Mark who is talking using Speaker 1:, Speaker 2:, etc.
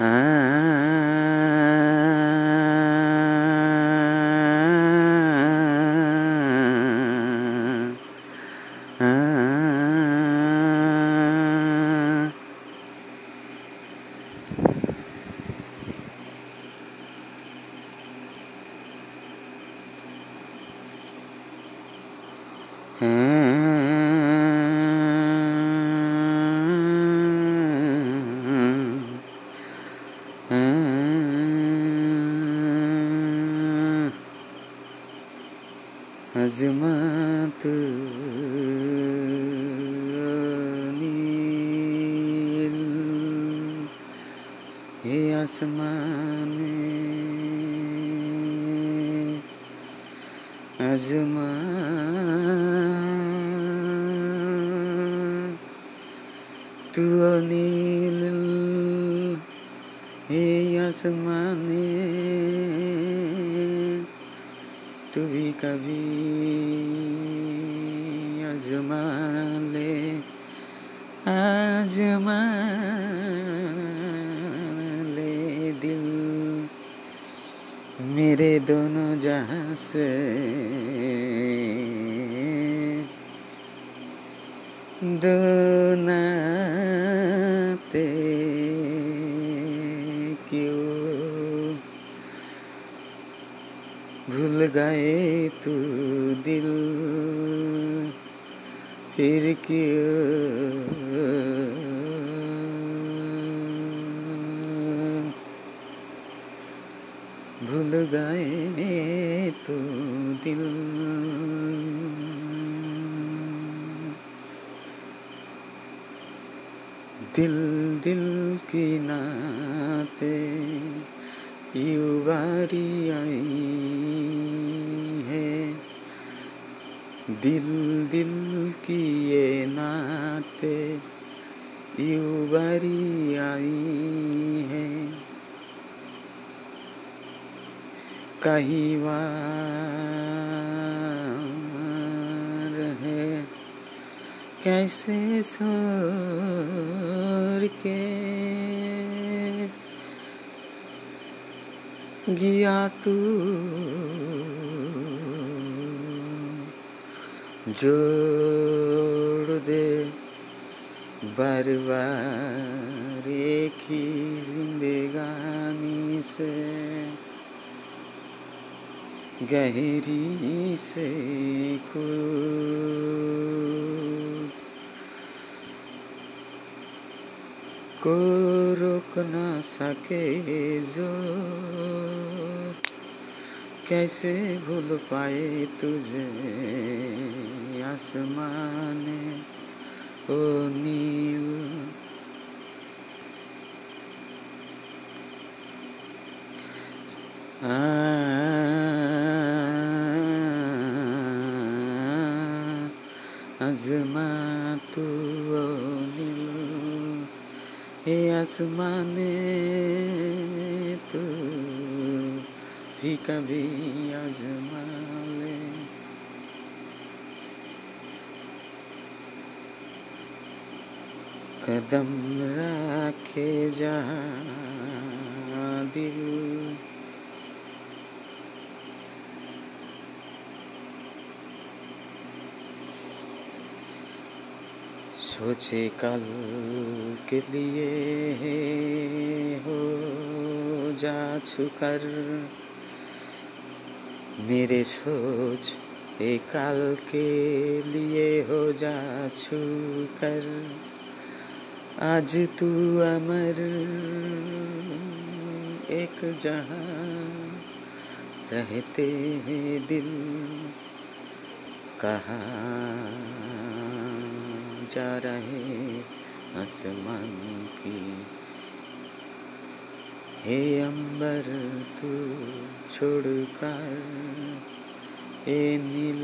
Speaker 1: Hmm. नील हे आसमान अजमा तू नील हे आसमान तू भी कभी आजमा ले आजमा ले दिल। मेरे दोनों जहाँ से दो नाते गए तू दिल। फिर क्यों। भूल गए तू दिल। दिल दिल की नाते यू बारी आई है दिल दिल की ये नाते यू बारी आई है। कहीं वार है, कैसे सोर के गया तू जोड़ दे बार बार एक ही जिंदगानी से, गहरी से खुद को रोक ना सके जो कैसे भूल पाए तुझे आसमान ओ नील? आजमा तू ओ नील हे आसमान तू भी कभी आजमा ले कदम रखे जा दिल। सोचे कल के लिए हो जा छुकर। मेरे सोच एक कल के लिए हो जा कर आज तू अमर, एक जहाँ रहते हैं दिल, कहाँ जा रहे आसमान की हे अंबर तू छोड़कर ए नील